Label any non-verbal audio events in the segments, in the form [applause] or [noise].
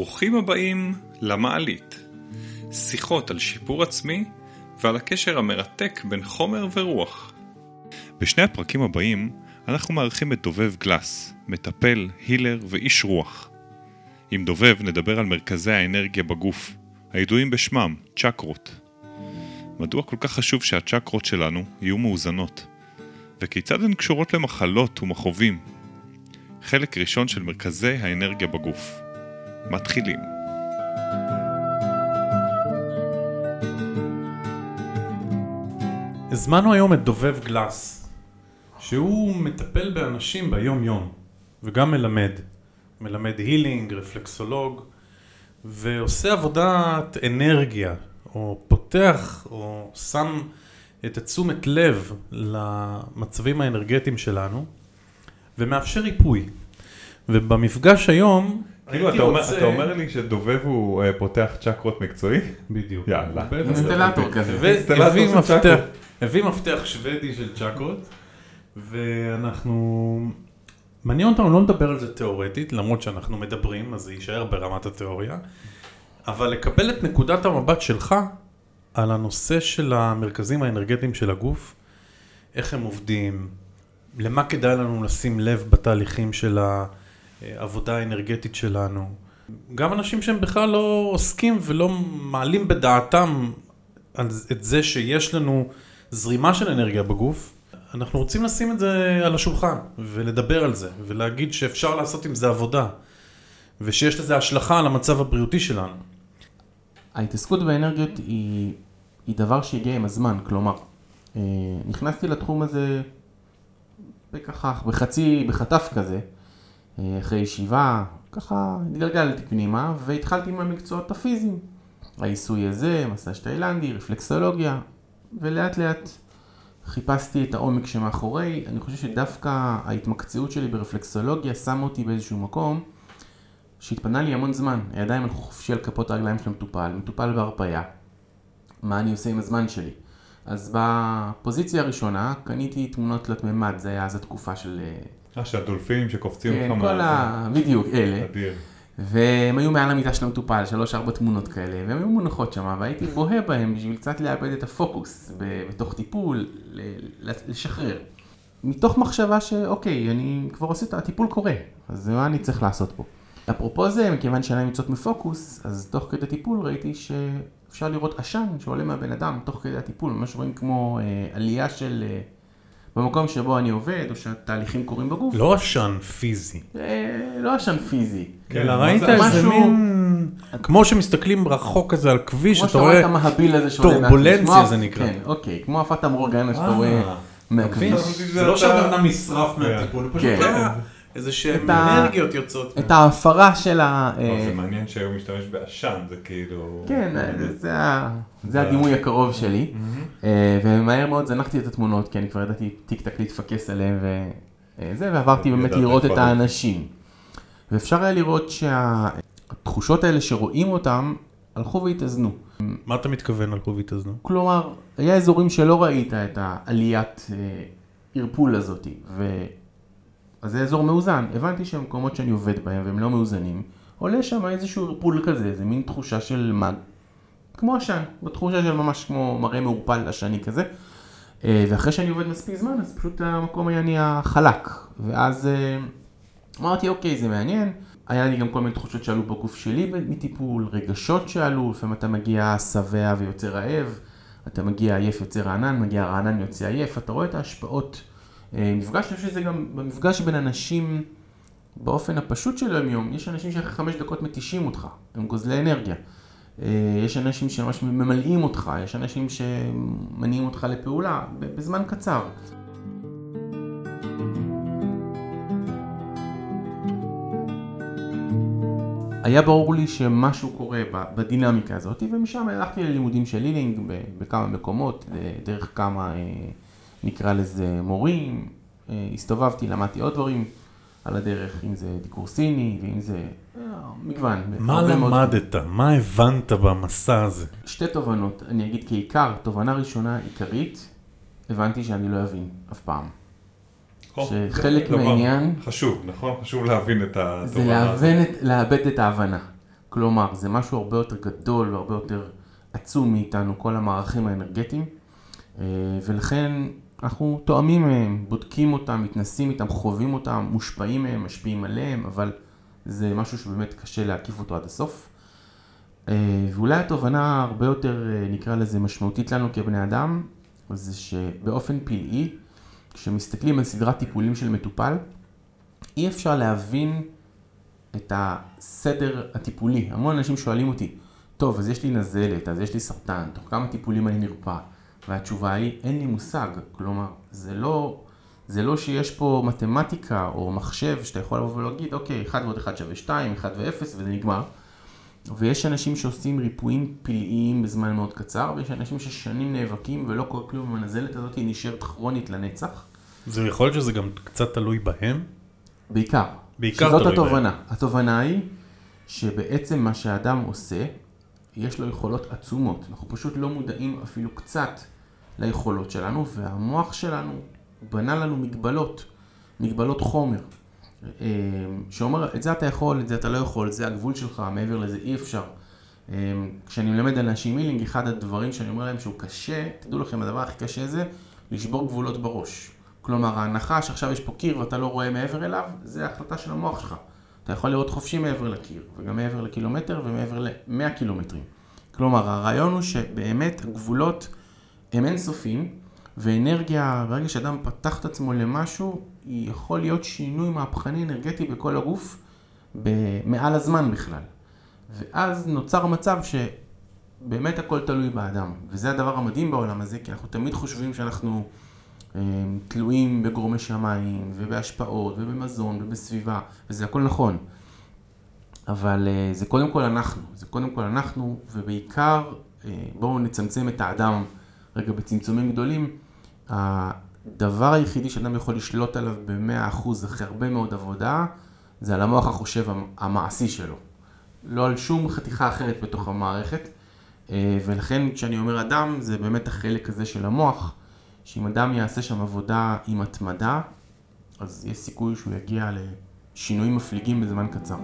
ברוכים הבאים למעלית. שיחות על שיפור עצמי ועל הקשר המרתק בין חומר ורוח. בשני הפרקים הבאים אנחנו מארחים את דובב גלס, מטפל, הילר ואיש רוח. עם דובב נדבר על מרכזי האנרגיה בגוף, הידועים בשמם, צ'קרות. מדוע כל כך חשוב שהצ'קרות שלנו יהיו מאוזנות? וכיצד הן קשורות למחלות ומכאובים? חלק ראשון של מרכזי האנרגיה בגוף. מתחילים. הזמנו היום את דובב גלס, שהוא מטפל באנשים ביום יום, וגם מלמד. מלמד הילינג, רפלקסולוג, ועושה עבודת אנרגיה, או פותח, או שם את התשומת לב למצבים האנרגטיים שלנו, ומאפשר ריפוי. ובמפגש היום, כאילו, אתה אומר- אתה אומר לי שדובב הוא אה, פותח צ'קרות מקצועי? בדיוק. יאללה. אינסטלטור כזה. הביא מפתח שוודי של צ'קרות, ואנחנו... מעניין אותנו לא לדבר על זה תיאורטית, למרות שאנחנו מדברים, אז זה יישאר ברמת התיאוריה, אבל לקבל את נקודת המבט שלך על הנושא של המרכזים האנרגטיים של הגוף, איך הם עובדים, למה כדאי לנו לשים לב בתהליכים של העבודה האנרגטית שלנו. גם אנשים שהם בכלל לא עוסקים ולא מעלים בדעתם את זה שיש לנו זרימה של אנרגיה בגוף, אנחנו רוצים לשים את זה על השולחן ולדבר על זה ולהגיד שאפשר לעשות עם זה עבודה ושיש לזה השלכה על המצב הבריאותי שלנו. ההתעסקות באנרגיות היא, היא דבר שהגיע עם הזמן, כלומר, אה, נכנסתי לתחום הזה בככה, בחצי, בחטף כזה, אחרי ישיבה, ככה התגלגלתי פנימה והתחלתי עם המקצועות הפיזיים. העיסוי הזה, מסאז' תאילנדי, רפלקסולוגיה, ולאט לאט חיפשתי את העומק שמאחורי. אני חושב שדווקא ההתמקצעות שלי ברפלקסולוגיה שמה אותי באיזשהו מקום שהתפנה לי המון זמן. הידיים הלכו חופשי על כפות הרגליים של המטופל, מטופל בהרפאיה. מה אני עושה עם הזמן שלי? אז בפוזיציה הראשונה קניתי תמונות תלת מימד, זה היה אז התקופה של... אה, אה, שהדולפינים שקופצים כן, לך כל ה... בדיוק, אלה. אדיר. והם היו מעל המיטה של המטופל, שלוש ארבע תמונות כאלה, והן היו מונחות שם, והייתי בוהה בהם בשביל קצת לאבד את הפוקוס בתוך טיפול, לשחרר. מתוך מחשבה שאוקיי, אני כבר עושה את הטיפול קורה, אז מה אני צריך לעשות פה? אפרופו זה, מכיוון שאינן יוצאות מפוקוס, אז תוך כדי טיפול ראיתי שאפשר לראות עשן שעולה מהבן אדם תוך כדי הטיפול, ממש רואים כמו אה, עלייה של... אה, במקום שבו אני עובד, או שהתהליכים קורים בגוף. לא עשן פיזי, אה, לא עשן פיזי. כן, אלא מה ראית זה איזה משהו- מין... כמו שמסתכלים רחוק כזה על כביש, כמו אתה שאתה רואה את רואה... המהביל הזה שעולה טורבולנציה מהכביש. כמו זה נקרא. כן, אוקיי, כמו הפטה מורגנה שאתה אה, רואה מהכביש. זה לא שהבן אדם נשרף כן. מהטיפול, הוא פשוט כן. איזה ה- אנרגיות יוצאות. את ההפרה של ה... לא, אה, זה מעניין שהוא משתמש בעשן, זה כאילו... כן, אה, זה הדימוי הקרוב שלי. אה, ומהר מאוד זנחתי את התמונות, כי אני כבר ידעתי טיק טק להתפקס עליהם וזה, ועברתי באמת לראות את. האנשים. ואפשר היה לראות שהתחושות האלה שרואים אותם, הלכו והתאזנו. מה אתה מתכוון חובית הזו? כלומר, היה אזורים שלא ראית את העליית אה, ערפול הזאת, ו... אז זה אזור מאוזן. הבנתי שהמקומות שאני עובד בהם והם לא מאוזנים, עולה שם איזשהו ערפול כזה, איזה מין תחושה של מג. כמו עשן, בתחושה של ממש כמו מראה מעורפל עשני כזה. אה, ואחרי שאני עובד מספיק זמן, אז פשוט המקום היה נהיה חלק. ואז אה, אמרתי, אוקיי, זה מעניין. היה לי גם כל מיני תחושות שעלו בגוף שלי מטיפול, רגשות שעלו, לפעמים אתה מגיע שבע ויוצא רעב, אתה מגיע עייף יוצא רענן, מגיע רענן יוצא עייף, אתה רואה את ההשפעות. אה, מפגש, אני חושב שזה גם במפגש בין אנשים באופן הפשוט של היום-יום, יש אנשים שאחרי חמש דקות מתישים אותך, הם גוזלי אנרגיה. אה, יש אנשים שממש ממלאים אותך, יש אנשים שמניעים אותך לפעולה בזמן קצר. היה ברור לי שמשהו קורה בדינמיקה הזאת, ומשם הלכתי ללימודים של לילינג בכמה מקומות, דרך כמה, אה, נקרא לזה, מורים, אה, הסתובבתי, למדתי עוד דברים על הדרך, אם זה דיקור סיני, ואם זה אה, מגוון. מה הרבה מאוד- למדת? מה הבנת במסע הזה? שתי תובנות, אני אגיד כעיקר, תובנה ראשונה עיקרית, הבנתי שאני לא אבין אף פעם. שחלק זה מהעניין- חשוב, נכון? חשוב להבין את זה התובנה הזאת. את, לאבד את ההבנה. כלומר, זה משהו הרבה יותר גדול והרבה יותר עצום מאיתנו, כל המערכים האנרגטיים, אה, ולכן אנחנו תואמים מהם, בודקים אותם, מתנסים איתם, חווים אותם, מושפעים מהם, משפיעים עליהם, אבל זה משהו שבאמת קשה להקיף אותו עד הסוף. אה, ואולי התובנה הרבה יותר, אה, נקרא לזה, משמעותית לנו כבני אדם, זה שבאופן פלאי, כשמסתכלים על סדרת טיפולים של מטופל, אי אפשר להבין את הסדר הטיפולי. המון אנשים שואלים אותי, טוב, אז יש לי נזלת, אז יש לי סרטן, תוך כמה טיפולים אני נרפא? והתשובה היא, אין לי מושג. כלומר, זה לא, זה לא שיש פה מתמטיקה או מחשב שאתה יכול לבוא ולהגיד, אוקיי, 1 ועוד 1 שווה 2, 1 ו-0 וזה נגמר. ויש אנשים שעושים ריפויים פלאיים בזמן מאוד קצר, ויש אנשים ששנים נאבקים ולא קורה כלום, הנזלת הזאת היא נשארת כרונית לנצח. זה יכול להיות שזה גם קצת תלוי בהם? בעיקר. בעיקר שזאת תלוי התובנה. התובנה היא שבעצם מה שהאדם עושה, יש לו יכולות עצומות. אנחנו פשוט לא מודעים אפילו קצת ליכולות שלנו, והמוח שלנו בנה לנו מגבלות, מגבלות חומר. אה, שאומר, את זה אתה יכול, את זה אתה לא יכול, זה הגבול שלך, מעבר לזה אי אפשר. אה, כשאני מלמד אנשים מילינג, אחד הדברים שאני אומר להם שהוא קשה, תדעו לכם, הדבר הכי קשה זה לשבור גבולות בראש. כלומר, ההנחה שעכשיו יש פה קיר ואתה לא רואה מעבר אליו, זה החלטה של המוח שלך. אתה יכול לראות חופשי מעבר לקיר, וגם מעבר לקילומטר ומעבר ל-100 קילומטרים. כלומר, הרעיון הוא שבאמת הגבולות הם אינסופיים, ואנרגיה, ברגע שאדם פתח את עצמו למשהו, יכול להיות שינוי מהפכני אנרגטי בכל הגוף, מעל הזמן בכלל. ואז נוצר מצב שבאמת הכל תלוי באדם. וזה הדבר המדהים בעולם הזה, כי אנחנו תמיד חושבים שאנחנו אה, תלויים בגורמי שמיים, ובהשפעות, ובמזון, ובסביבה, וזה הכל נכון. אבל אה, זה קודם כל אנחנו, זה קודם כל אנחנו, ובעיקר אה, בואו נצמצם את האדם רגע בצמצומים גדולים. הדבר היחידי שאדם יכול לשלוט עליו ב-100% אחרי הרבה מאוד עבודה, זה על המוח החושב המעשי שלו. לא על שום חתיכה אחרת בתוך המערכת. אה, ולכן כשאני אומר אדם, זה באמת החלק הזה של המוח, שאם אדם יעשה שם עבודה עם התמדה, אז יש סיכוי שהוא יגיע לשינויים מפליגים בזמן קצר.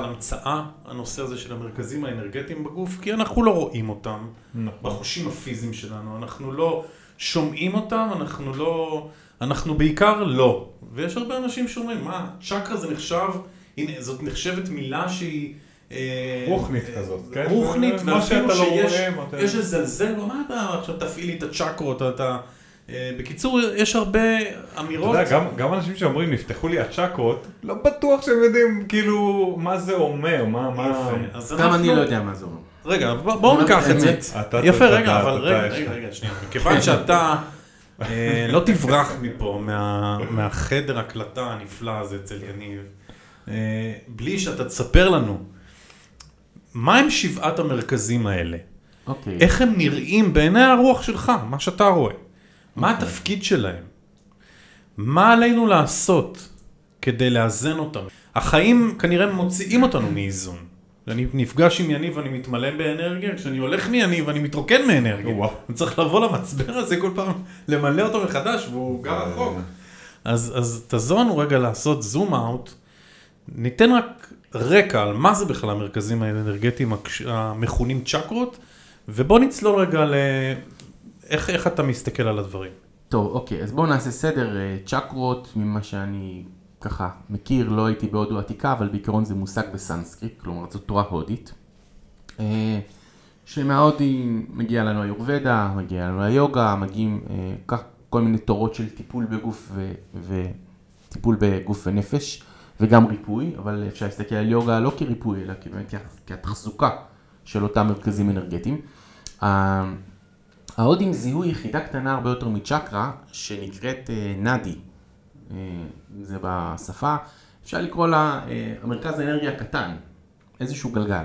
בכלל המצאה, הנושא הזה של המרכזים האנרגטיים בגוף, כי אנחנו לא רואים אותם נכון. בחושים הפיזיים שלנו, אנחנו לא שומעים אותם, אנחנו לא... אנחנו בעיקר לא. ויש הרבה אנשים שאומרים, מה, צ'קרה זה נחשב, הנה, זאת נחשבת מילה שהיא... אה, רוחנית כזאת, כן? רוחנית, ואפילו שיש יש לזלזל, מה אתה עכשיו תפעילי את הצ'קרות, אתה... אה, בקיצור, יש הרבה אתה אמירות. יודע, גם, גם אנשים שאומרים נפתחו לי הצ'קרות, לא בטוח שהם יודעים כאילו מה זה אומר, מה, מה... יפה. אז גם אני אנחנו- לא יודע מה זה אומר. רגע, בואו ניקח את זה. אתה יפה, רגע, אבל אתה רגע, רגע, שנייה. מכיוון שאתה אה, לא תברח מפה, מה- מהחדר הקלטה הנפלא הזה אצל יניב, אה, בלי שאתה תספר לנו, מה הם שבעת המרכזים האלה? אוקיי. איך הם נראים בעיני הרוח שלך, מה שאתה רואה? מה אוקיי. התפקיד שלהם? מה עלינו לעשות כדי לאזן אותם? החיים כנראה מוציאים אותנו מאיזון. אני נפגש עם יניב ואני מתמלא באנרגיה, כשאני הולך מיניב אני מתרוקן מאנרגיה. וואו. אני צריך לבוא למצבר הזה כל פעם, למלא אותו מחדש, והוא גר רחוק. אז, אז תעזור לנו רגע לעשות זום אאוט, ניתן רק רקע על מה זה בכלל המרכזים האנרגטיים המכונים צ'קרות, ובוא נצלול רגע ל... איך, איך אתה מסתכל על הדברים. טוב, אוקיי, אז בואו נעשה סדר. אה, צ'קרות, ממה שאני ככה מכיר, לא הייתי בהודו עתיקה, אבל בעיקרון זה מושג בסנסקריט, כלומר זו תורה הודית. אה, שמההודים מגיע לנו היורבדה, מגיע לנו היוגה, מגיעים אה, כך כל מיני תורות של טיפול בגוף ו... וטיפול בגוף ונפש, וגם ריפוי, אבל אפשר להסתכל על יוגה לא כריפוי, אלא באמת כתחזוקה של אותם מרכזים אנרגטיים. ההודים זיהו יחידה קטנה הרבה יותר מצ'קרה, שנקראת אה, נאדי. אה, זה בשפה, אפשר לקרוא לה אה, המרכז האנרגיה הקטן, איזשהו גלגל.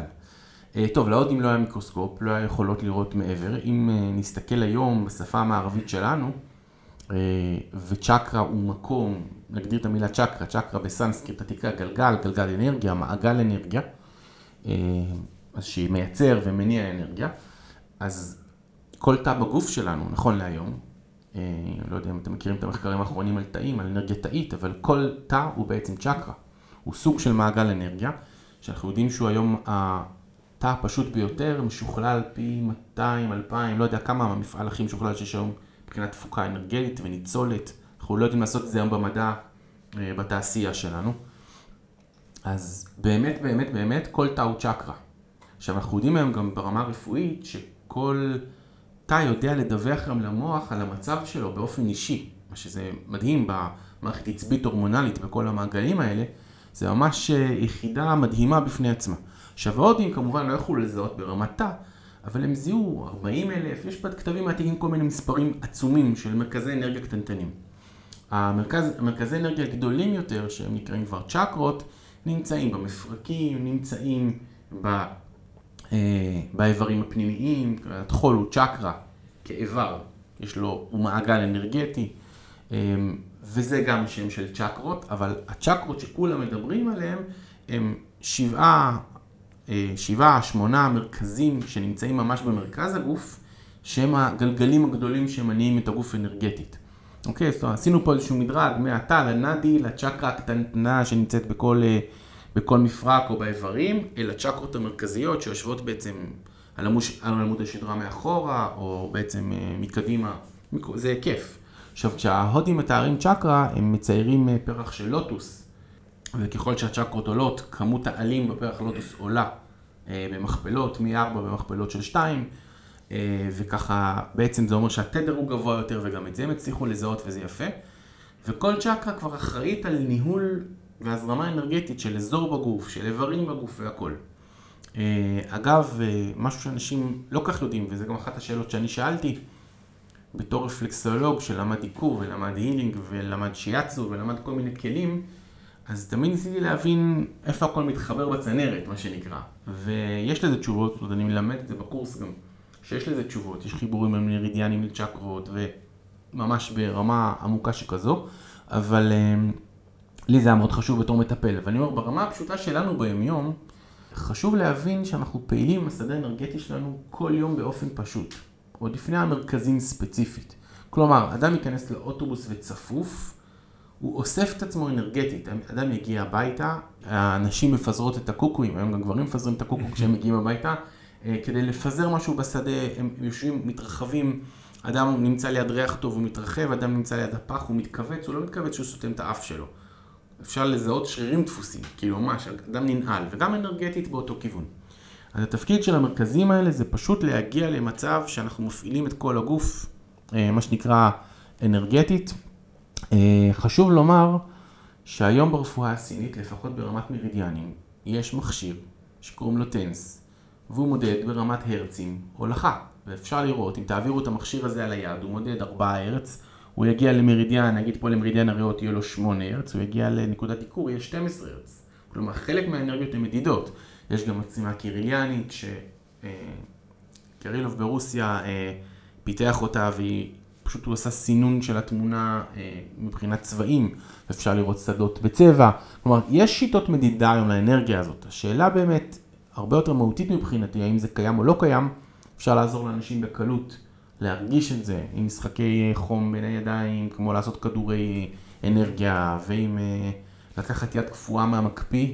אה, טוב, להודים לא היה מיקרוסקופ, לא היה יכולות לראות מעבר. אם אה, נסתכל היום בשפה המערבית שלנו, אה, וצ'קרה הוא מקום, נגדיר את המילה צ'קרה, צ'קרה בסנסקריט עתיקה גלגל, גלגל אנרגיה, מעגל אנרגיה. אה, אז שמייצר ומניע אנרגיה, אז כל תא בגוף שלנו, נכון להיום, אה, לא יודע אם אתם מכירים את המחקרים האחרונים על תאים, על אנרגיה תאית, אבל כל תא הוא בעצם צ'קרה. הוא סוג של מעגל אנרגיה, שאנחנו יודעים שהוא היום התא הפשוט ביותר, משוכלל פי 200, 2,000, לא יודע כמה המפעל הכי משוכלל שיש היום מבחינת תפוקה אנרגטית וניצולת. אנחנו לא יודעים לעשות את זה היום במדע, אה, בתעשייה שלנו. אז באמת, באמת, באמת, כל תא הוא צ'קרה. עכשיו, אנחנו יודעים היום גם ברמה הרפואית שכל תא יודע לדווח גם למוח על המצב שלו באופן אישי, מה שזה מדהים במערכת עצבית הורמונלית בכל המעגלים האלה, זה ממש אה, יחידה מדהימה בפני עצמה. עכשיו, ההודים כמובן לא יכלו לזהות ברמת תא, אבל הם זיהו 40 אלף, יש בכתבים העתיקים כל מיני מספרים עצומים של מרכזי אנרגיה קטנטנים. המרכז, מרכזי אנרגיה גדולים יותר, שהם נקראים כבר צ'קרות, נמצאים במפרקים, נמצאים ב, באיברים הפנימיים, הטחול הוא צ'קרה כאיבר, יש לו, הוא מעגל אנרגטי, אה, וזה גם שם של צ'קרות, אבל הצ'קרות שכולם מדברים עליהם הם שבעה, אה, שבעה, שמונה מרכזים שנמצאים ממש במרכז הגוף, שהם הגלגלים הגדולים שמניעים את הגוף אנרגטית. אוקיי, אומרת, עשינו פה איזשהו מדרג מהתא לנאדי לצ'קרה הקטנה שנמצאת בכל, אה, בכל מפרק או באיברים, אל הצ'קרות המרכזיות שיושבות בעצם על עמוד, השדרה מאחורה, או בעצם אה, מקדימה, זה היקף. עכשיו, כשההודים מתארים צ'קרה, הם מציירים אה, פרח של לוטוס, וככל שהצ'קרות עולות, כמות העלים בפרח לוטוס עולה במכפלות, מ-4 במכפלות של 2. אה, וככה בעצם זה אומר שהתדר הוא גבוה יותר וגם את זה הם הצליחו לזהות וזה יפה. וכל צ'קרה כבר אחראית על ניהול והזרמה אנרגטית של אזור בגוף, של איברים בגוף והכל. אה, אגב, אה, משהו שאנשים לא כך יודעים, וזה גם אחת השאלות שאני שאלתי, בתור רפלקסולוג שלמד עיכוב ולמד הילינג ולמד שיאצו ולמד כל מיני כלים, אז תמיד ניסיתי להבין איפה הכל מתחבר בצנרת, מה שנקרא. ויש לזה תשובות, זאת אומרת, אני מלמד את זה בקורס גם. שיש לזה תשובות, יש חיבורים עם מרידיאנים לצ'קרות וממש ברמה עמוקה שכזו, אבל um, לי זה היה מאוד חשוב בתור מטפל. ואני אומר, ברמה הפשוטה שלנו ביומיום, חשוב להבין שאנחנו פעילים עם השדה האנרגטי שלנו כל יום באופן פשוט, עוד לפני המרכזים ספציפית. כלומר, אדם ייכנס לאוטובוס וצפוף, הוא אוסף את עצמו אנרגטית. אדם יגיע הביתה, הנשים מפזרות את הקוקואים, היום גם גברים מפזרים את הקוקו כשהם מגיעים הביתה, אה, כדי לפזר משהו בשדה, הם יושבים, מתרחבים, אדם נמצא ליד ריח טוב, הוא מתרחב, אדם נמצא ליד הפח, הוא מתכווץ, הוא לא מתכווץ שהוא סותם את האף שלו. אפשר לזהות שרירים דפוסים, כאילו ממש, אדם ננעל, וגם אנרגטית באותו כיוון. אז התפקיד של המרכזים האלה זה פשוט להגיע למצב שאנחנו מפעילים את כל הגוף, אה, מה שנקרא אנרגטית. אה, חשוב לומר שהיום ברפואה הסינית, לפחות ברמת מרידיאנים, יש מכשיר שקוראים לו טנס, והוא מודד ברמת הרצים הולכה. ואפשר לראות, אם תעבירו את המכשיר הזה על היד, הוא מודד 4 הרץ, הוא יגיע למרידיאן, נגיד פה למרידיאן הריאות יהיה לו 8 הרץ, הוא יגיע לנקודת עיקור, יהיה 12 הרץ. כלומר, חלק מהאנרגיות הן מדידות. יש גם עצימה קיריליאנית, שקרילוב אה, ברוסיה אה, פיתח אותה, והיא פשוט הוא עשה סינון של התמונה אה, מבחינת צבעים, אפשר לראות שדות בצבע. כלומר, יש שיטות מדידה היום לאנרגיה הזאת. השאלה באמת, הרבה יותר מהותית מבחינתי, האם זה קיים או לא קיים, אפשר לעזור לאנשים בקלות להרגיש את זה עם משחקי חום בין הידיים, כמו לעשות כדורי אנרגיה, ועם אה, לקחת יד קפואה מהמקפיא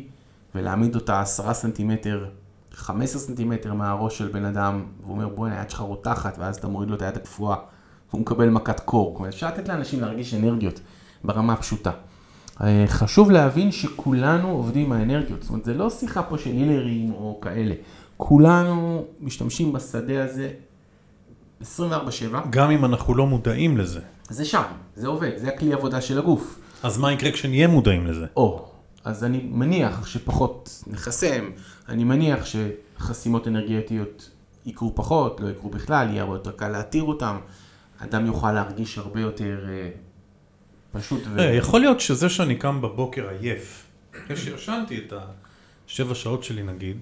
ולהעמיד אותה עשרה סנטימטר, חמש עשרה סנטימטר מהראש של בן אדם, והוא אומר בוא'נה היד שלך רותחת, ואז אתה מוריד לו את היד הקפואה, והוא מקבל מכת קור. כלומר אפשר לתת לאנשים להרגיש אנרגיות ברמה הפשוטה. אה, חשוב להבין שכולנו עובדים עם האנרגיות, זאת אומרת זה לא שיחה פה של הילרים או כאלה, כולנו משתמשים בשדה הזה 24/7. גם אם אנחנו לא מודעים לזה. זה שם, זה עובד, זה הכלי עבודה של הגוף. אז מה יקרה כשנהיה מודעים לזה? או, אז אני מניח שפחות נחסם, אני מניח שחסימות אנרגטיות יקרו פחות, לא יקרו בכלל, יהיה הרבה יותר קל להתיר אותם, אדם יוכל להרגיש הרבה יותר אה, פשוט ו... אה, יכול להיות שזה שאני קם בבוקר עייף, אחרי שישנתי את השבע שעות שלי נגיד,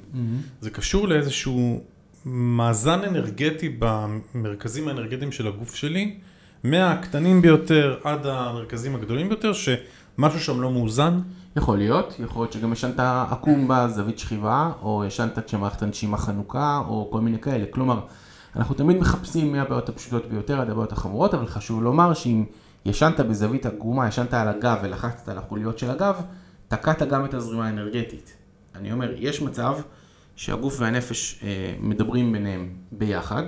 זה קשור לאיזשהו מאזן אנרגטי במרכזים האנרגטיים של הגוף שלי, מהקטנים ביותר עד המרכזים הגדולים ביותר, שמשהו שם לא מאוזן. יכול להיות, יכול להיות שגם ישנת עקום בזווית שכיבה, או ישנת כשמערכת הנשימה חנוכה, או כל מיני כאלה. כלומר, אנחנו תמיד מחפשים מהבעיות הפשוטות ביותר עד הבעיות החמורות, אבל חשוב לומר שאם ישנת בזווית עקומה, ישנת על הגב ולחצת על החוליות של הגב, תקעת גם את הזרימה האנרגטית. אני אומר, יש מצב שהגוף והנפש אה, מדברים ביניהם ביחד.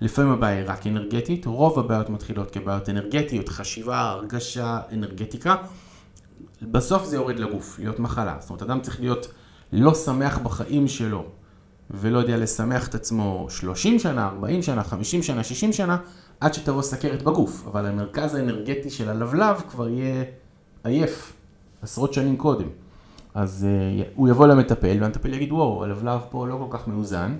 לפעמים הבעיה היא רק אנרגטית, רוב הבעיות מתחילות כבעיות אנרגטיות, חשיבה, הרגשה, אנרגטיקה. בסוף זה יורד לגוף, להיות מחלה. זאת אומרת, אדם צריך להיות לא שמח בחיים שלו, ולא יודע לשמח את עצמו 30 שנה, 40 שנה, 50 שנה, 60 שנה, עד שתבוא סכרת בגוף. אבל המרכז האנרגטי של הלבלב כבר יהיה עייף עשרות שנים קודם. אז uh, הוא יבוא למטפל, והמטפל יגיד, וואו, הלבלב פה לא כל כך מאוזן,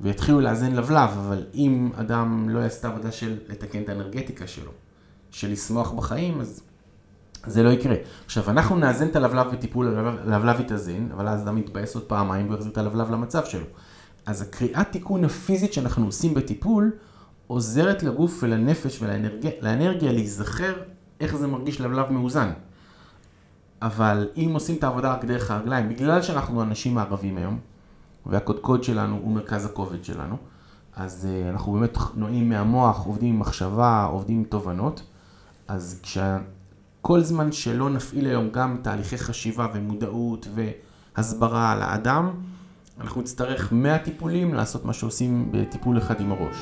ויתחילו לאזן לבלב, אבל אם אדם לא יעשה את העבודה של לתקן את האנרגטיקה שלו, של לשמוח בחיים, אז זה לא יקרה. עכשיו, אנחנו נאזן את הלבלב בטיפול, הלבלב יתאזן, אבל אז אדם יתבאס עוד פעמיים והוא יחזיר את הלבלב למצב שלו. אז הקריאת תיקון הפיזית שאנחנו עושים בטיפול, עוזרת לגוף ולנפש ולאנרגיה להיזכר איך זה מרגיש לבלב מאוזן. אבל אם עושים את העבודה רק דרך הרגליים, בגלל שאנחנו אנשים מערבים היום, והקודקוד שלנו הוא מרכז הכובד שלנו, אז uh, אנחנו באמת נועים מהמוח, עובדים עם מחשבה, עובדים עם תובנות, אז כל זמן שלא נפעיל היום גם תהליכי חשיבה ומודעות והסברה על האדם, אנחנו נצטרך מהטיפולים לעשות מה שעושים בטיפול אחד עם הראש.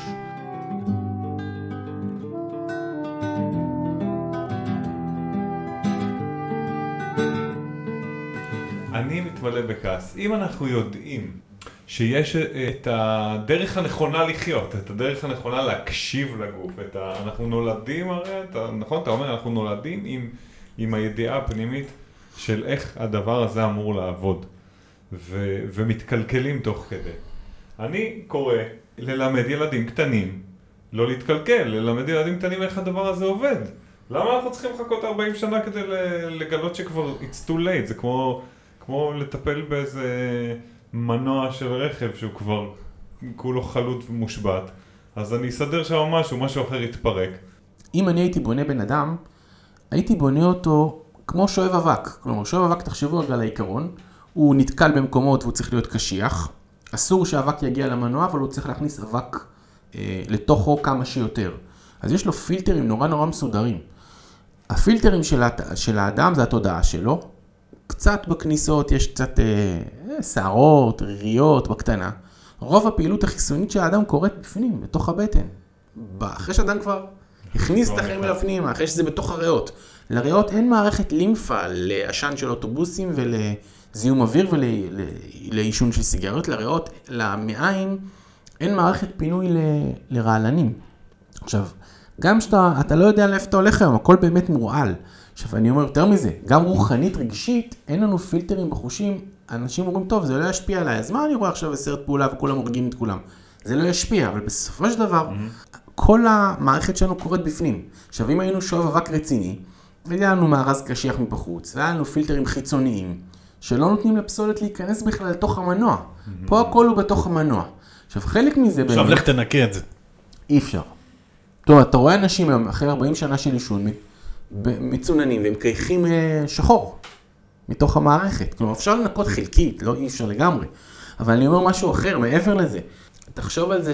מתמלא בכעס. אם אנחנו יודעים שיש את הדרך הנכונה לחיות, את הדרך הנכונה להקשיב לגוף, את ה... אנחנו נולדים הרי, אתה, נכון? אתה אומר, אנחנו נולדים עם, עם הידיעה הפנימית של איך הדבר הזה אמור לעבוד, ו, ומתקלקלים תוך כדי. אני קורא ללמד ילדים קטנים לא להתקלקל, ללמד ילדים קטנים איך הדבר הזה עובד. למה אנחנו צריכים לחכות 40 שנה כדי לגלות שכבר it's too late? זה כמו, כמו לטפל באיזה מנוע של רכב שהוא כבר כולו חלוט ומושבת, אז אני אסדר שם משהו, משהו אחר יתפרק. אם אני הייתי בונה בן אדם, הייתי בונה אותו כמו שואב אבק. כלומר, שואב אבק, תחשבו רגע על העיקרון, הוא נתקל במקומות והוא צריך להיות קשיח. אסור שאבק יגיע למנוע, אבל הוא צריך להכניס אבק אה, לתוכו כמה שיותר. אז יש לו פילטרים נורא נורא מסודרים. הפילטרים של, הת... של האדם זה התודעה שלו. קצת בכניסות יש קצת אה, שערות, ריריות, בקטנה. רוב הפעילות החיסונית של האדם קורית בפנים, בתוך הבטן. אחרי שאדם כבר הכניס את החיים אליו פנימה, אחרי שזה בתוך הריאות. לריאות אין מערכת לימפה לעשן של אוטובוסים ולזיהום אוויר ולעישון של סיגריות. לריאות, למעיים, אין מערכת פינוי ל, לרעלנים. עכשיו, גם כשאתה לא יודע לאיפה אתה הולך היום, הכל באמת מורעל. עכשיו, אני אומר יותר מזה, גם רוחנית, רגשית, אין לנו פילטרים בחושים. אנשים אומרים, טוב, זה לא ישפיע עליי, אז מה אני רואה עכשיו בסרט פעולה וכולם הורגים את כולם? זה לא ישפיע, אבל בסופו של דבר, mm-hmm. כל המערכת שלנו קורית בפנים. עכשיו, אם היינו שואב אבק רציני, והיה לנו מארז קשיח מבחוץ, והיה לנו פילטרים חיצוניים, שלא נותנים לפסולת להיכנס בכלל לתוך המנוע. Mm-hmm. פה הכל הוא בתוך המנוע. עכשיו, חלק מזה. עכשיו לך תנקה את זה. אי אפשר. טוב, אתה רואה אנשים היום, אחרי 40 שנה של עישון, מצוננים, והם קייחים אה, שחור מתוך המערכת. כלומר, אפשר לנקות חלקית, לא אי אפשר לגמרי. אבל אני אומר משהו אחר, מעבר לזה. תחשוב על זה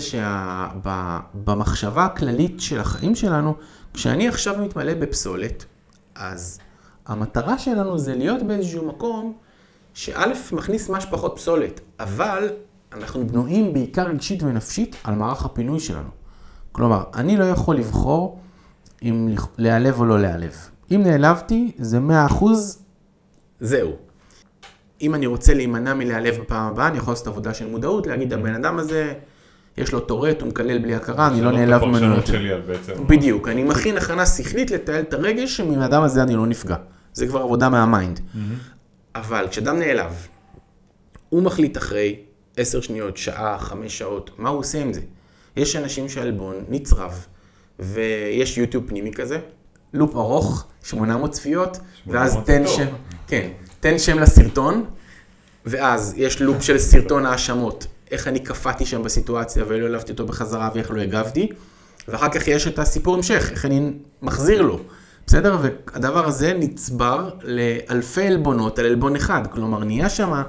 שבמחשבה הכללית של החיים שלנו, כשאני עכשיו מתמלא בפסולת, אז המטרה שלנו זה להיות באיזשהו מקום שא' מכניס מה שפחות פסולת, אבל אנחנו בנויים בעיקר רגשית ונפשית על מערך הפינוי שלנו. כלומר, אני לא יכול לבחור אם להיעלב או לא להיעלב. אם נעלבתי, זה 100% זהו. אם אני רוצה להימנע מלהיעלב בפעם הבאה, אני יכול לעשות עבודה של מודעות, להגיד, הבן אדם הזה, יש לו טורט, הוא מקלל בלי הכרה, אני לא נעלב ממנו יותר. בדיוק, אני מכין הכנה שכלית לתעל את הרגש, שמהאדם הזה אני לא נפגע. זה כבר עבודה מה mind. אבל כשאדם נעלב, הוא מחליט אחרי עשר שניות, שעה, חמש שעות, מה הוא עושה עם זה? יש אנשים שהעלבון נצרב, ויש יוטיוב פנימי כזה, לופ ארוך, 800 צפיות, ואז תן שם, כן, תן שם לסרטון, ואז יש לופ של סרטון האשמות, איך אני קפאתי שם בסיטואציה ולא העלבתי אותו בחזרה ואיך לא הגבתי, ואחר כך יש את הסיפור המשך, איך אני מחזיר לו. בסדר? והדבר הזה נצבר לאלפי עלבונות על עלבון אחד. כלומר, נהיה שם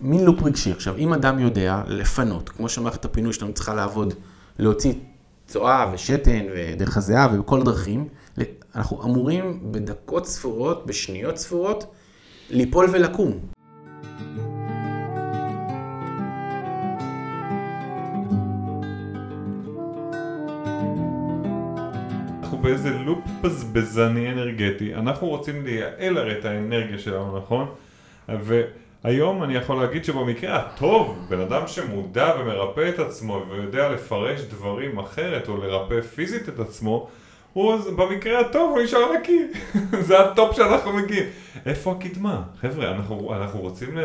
מין לופ רגשי. עכשיו, אם אדם יודע לפנות, כמו שמערכת הפינוי שלנו צריכה לעבוד, להוציא צואה ושתן ודרך הזיעה ובכל הדרכים, אנחנו אמורים בדקות ספורות, בשניות ספורות, ליפול ולקום. אנחנו באיזה לופ בזבזני אנרגטי, אנחנו רוצים לייעל הרי את האנרגיה שלנו, נכון? והיום אני יכול להגיד שבמקרה הטוב, בן אדם שמודע ומרפא את עצמו ויודע לפרש דברים אחרת או לרפא פיזית את עצמו, הוא במקרה הטוב הוא נשאר נקי, [laughs] זה הטופ שאנחנו מגיעים. איפה הקדמה? חבר'ה, אנחנו, אנחנו רוצים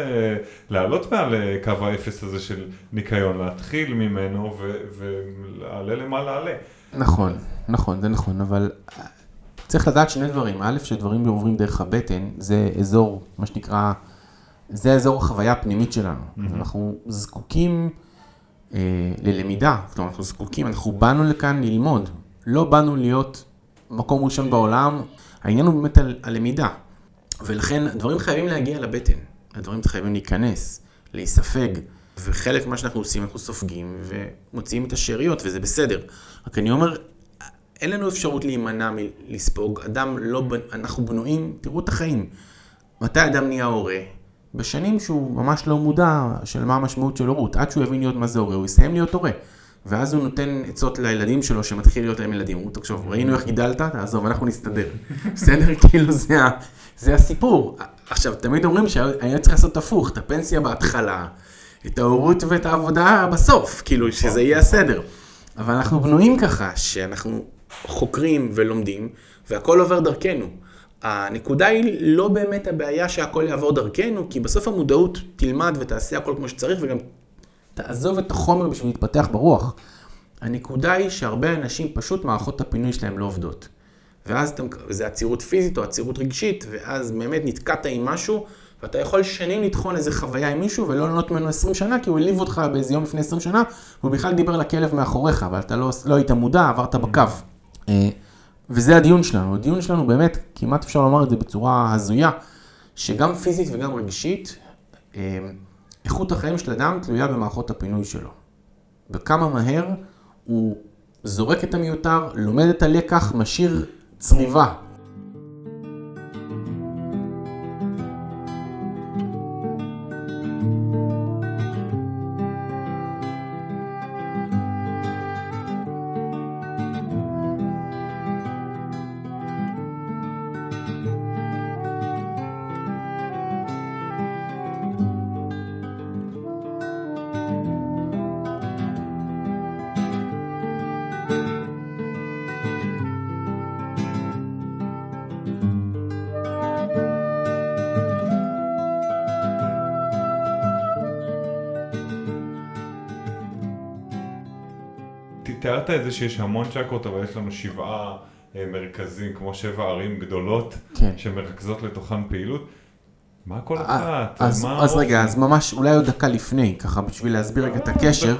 לעלות מעל קו האפס הזה של ניקיון, להתחיל ממנו ולעלה למעלה עלה. נכון, נכון, זה נכון, אבל צריך לדעת שני דברים. א', שדברים עוברים דרך הבטן, זה אזור, מה שנקרא, זה אזור החוויה הפנימית שלנו. Mm-hmm. אנחנו זקוקים אה, ללמידה, זאת אומרת, אנחנו זקוקים, אנחנו באנו לכאן ללמוד, לא באנו להיות מקום ראשון בעולם, העניין הוא באמת הלמידה. ולכן הדברים חייבים להגיע לבטן, הדברים חייבים להיכנס, להיספג, וחלק ממה שאנחנו עושים, אנחנו סופגים ומוציאים את השאריות, וזה בסדר. רק אני אומר, אין לנו אפשרות להימנע מלספוג, אדם לא, אנחנו בנויים, תראו את החיים. מתי אדם נהיה הורה? בשנים שהוא ממש לא מודע של מה המשמעות של הורות, עד שהוא יבין להיות מה זה הורה, הוא יסיים להיות הורה. ואז הוא נותן עצות לילדים שלו שמתחיל להיות להם ילדים. הוא תחשוב, ראינו איך גידלת, תעזוב, אנחנו נסתדר. [laughs] בסדר? כאילו זה, זה הסיפור. עכשיו, תמיד אומרים שהיה צריך לעשות הפוך, את הפנסיה בהתחלה, את ההורות ואת העבודה בסוף, כאילו, שזה יהיה הסדר. אבל אנחנו בנויים ככה, שאנחנו חוקרים ולומדים, והכל עובר דרכנו. הנקודה היא לא באמת הבעיה שהכל יעבור דרכנו, כי בסוף המודעות תלמד ותעשה הכל כמו שצריך, וגם תעזוב את החומר בשביל להתפתח ברוח. הנקודה היא שהרבה אנשים פשוט מערכות הפינוי שלהם לא עובדות. ואז אתה, זה עצירות פיזית או עצירות רגשית, ואז באמת נתקעת עם משהו, ואתה יכול שנים לטחון איזה חוויה עם מישהו ולא לענות ממנו 20 שנה, כי הוא העליב אותך באיזה יום לפני 20 שנה, והוא בכלל דיבר לכלב מאחוריך, אבל אתה לא, לא היית מודע, עברת בקו. וזה הדיון שלנו. הדיון שלנו באמת, כמעט אפשר לומר את זה בצורה הזויה, שגם פיזית וגם רגשית, אה, איכות החיים של אדם תלויה במערכות הפינוי שלו. וכמה מהר הוא זורק את המיותר, לומד את הלקח, משאיר צריבה זה שיש המון צ'קרות, אבל יש לנו שבעה אה, מרכזים, כמו שבע ערים גדולות, כן. שמרכזות לתוכן פעילות. מה כל אה, אחת? אז, מה אז רגע, אז ממש אולי עוד דקה לפני, ככה בשביל להסביר רגע את אה, הקשר.